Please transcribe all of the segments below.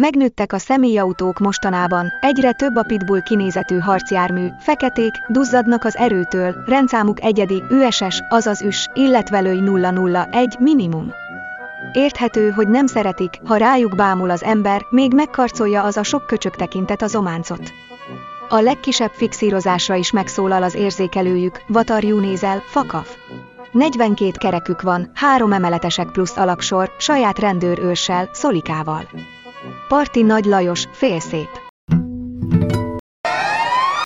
Megnőttek a személyautók mostanában, egyre több a pitbull kinézetű harcjármű, feketék, duzzadnak az erőtől, rendszámuk egyedi, USS, azaz üs, illetve lőj 001 minimum. Érthető, hogy nem szeretik, ha rájuk bámul az ember, még megkarcolja az a sok köcsök tekintet az ománcot. A legkisebb fixírozásra is megszólal az érzékelőjük, vatarjú nézel, fakaf. 42 kerekük van, három emeletesek plusz alaksor, saját rendőrőrssel, szolikával. Parti Nagy Lajos, félszép.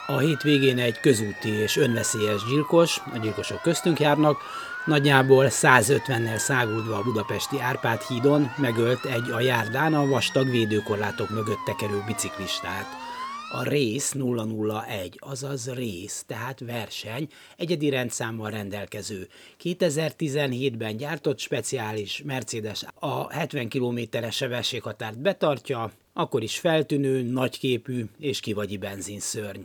A hétvégén egy közúti és önveszélyes gyilkos, a gyilkosok köztünk járnak, nagyjából 150-nel száguldva a budapesti Árpád hídon megölt egy a járdán a vastag védőkorlátok mögött tekerő biciklistát a rész 001, azaz rész, tehát verseny, egyedi rendszámmal rendelkező. 2017-ben gyártott speciális Mercedes a 70 km-es sebességhatárt betartja, akkor is feltűnő, nagyképű és kivagyi benzinszörny.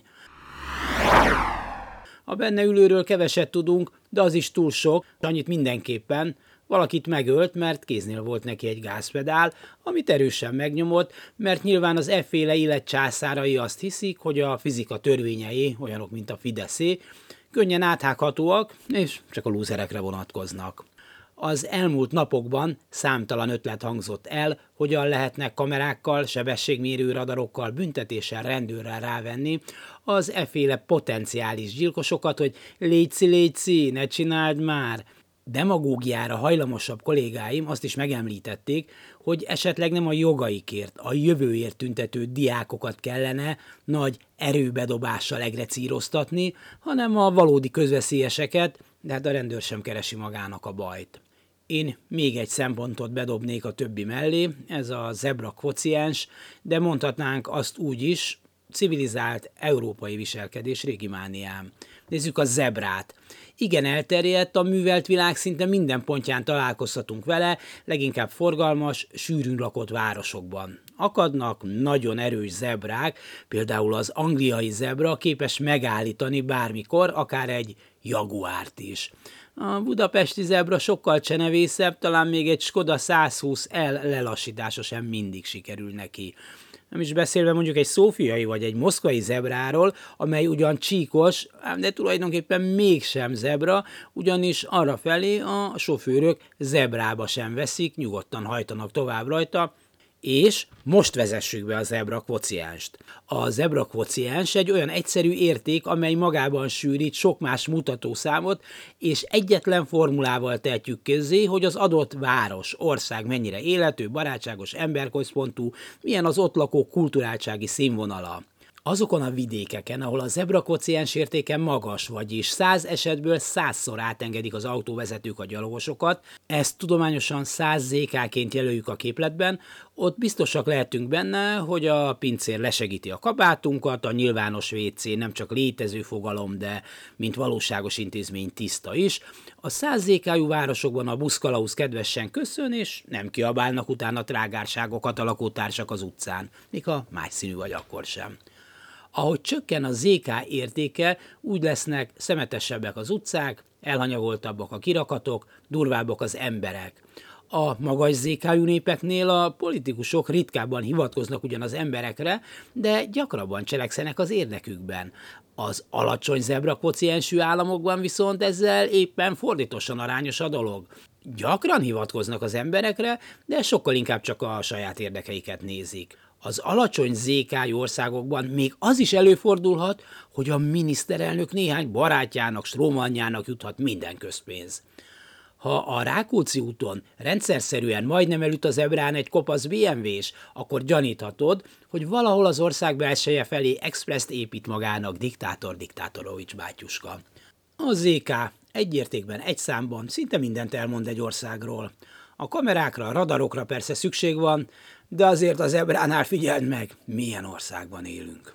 A benne ülőről keveset tudunk, de az is túl sok, annyit mindenképpen, Valakit megölt, mert kéznél volt neki egy gázpedál, amit erősen megnyomott, mert nyilván az efféle élet császárai azt hiszik, hogy a fizika törvényei, olyanok, mint a Fideszé, könnyen áthághatóak, és csak a lúzerekre vonatkoznak. Az elmúlt napokban számtalan ötlet hangzott el, hogyan lehetnek kamerákkal, sebességmérő radarokkal, büntetéssel, rendőrrel rávenni az efféle potenciális gyilkosokat, hogy létszi, létszi, ne csináld már – demagógiára hajlamosabb kollégáim azt is megemlítették, hogy esetleg nem a jogaikért, a jövőért tüntető diákokat kellene nagy erőbedobással egrecíroztatni, hanem a valódi közveszélyeseket, de hát a rendőr sem keresi magának a bajt. Én még egy szempontot bedobnék a többi mellé, ez a zebra kvociens, de mondhatnánk azt úgy is, civilizált európai viselkedés régi mániám. Nézzük a zebrát. Igen elterjedt, a művelt világ szinte minden pontján találkozhatunk vele, leginkább forgalmas, sűrűn lakott városokban. Akadnak nagyon erős zebrák, például az angliai zebra képes megállítani bármikor, akár egy jaguárt is. A budapesti zebra sokkal csenevészebb, talán még egy Skoda 120L lelassítása sem mindig sikerül neki nem is beszélve mondjuk egy szófiai vagy egy moszkvai zebráról, amely ugyan csíkos, de tulajdonképpen mégsem zebra, ugyanis arra felé a sofőrök zebrába sem veszik, nyugodtan hajtanak tovább rajta, és most vezessük be a zebra kvociánst. A zebra kvociáns egy olyan egyszerű érték, amely magában sűrít sok más mutatószámot, és egyetlen formulával tehetjük közzé, hogy az adott város, ország mennyire élető, barátságos, emberközpontú, milyen az ott lakó kulturáltsági színvonala azokon a vidékeken, ahol a zebrakociens értéke magas, vagyis száz esetből százszor átengedik az autóvezetők a gyalogosokat, ezt tudományosan 100 ZK-ként jelöljük a képletben, ott biztosak lehetünk benne, hogy a pincér lesegíti a kabátunkat, a nyilvános WC nem csak létező fogalom, de mint valóságos intézmény tiszta is. A 100 ZK-jú városokban a buszkalauz kedvesen köszön, és nem kiabálnak utána trágárságokat a lakótársak az utcán, még más színű vagy akkor sem. Ahogy csökken a ZK értéke, úgy lesznek szemetesebbek az utcák, elhanyagoltabbak a kirakatok, durvábbak az emberek. A magas zékájú népeknél a politikusok ritkábban hivatkoznak ugyan az emberekre, de gyakrabban cselekszenek az érdekükben. Az alacsony zebra kociensű államokban viszont ezzel éppen fordítosan arányos a dolog. Gyakran hivatkoznak az emberekre, de sokkal inkább csak a saját érdekeiket nézik az alacsony zékájú országokban még az is előfordulhat, hogy a miniszterelnök néhány barátjának, strómanjának juthat minden közpénz. Ha a Rákóczi úton rendszerszerűen majdnem elüt az ebrán egy kopasz BMW-s, akkor gyaníthatod, hogy valahol az ország belseje felé expresszt épít magának diktátor Diktátorovics bátyuska. A ZK egy értékben, egy számban szinte mindent elmond egy országról. A kamerákra, a radarokra persze szükség van, de azért az ebránál figyeld meg, milyen országban élünk.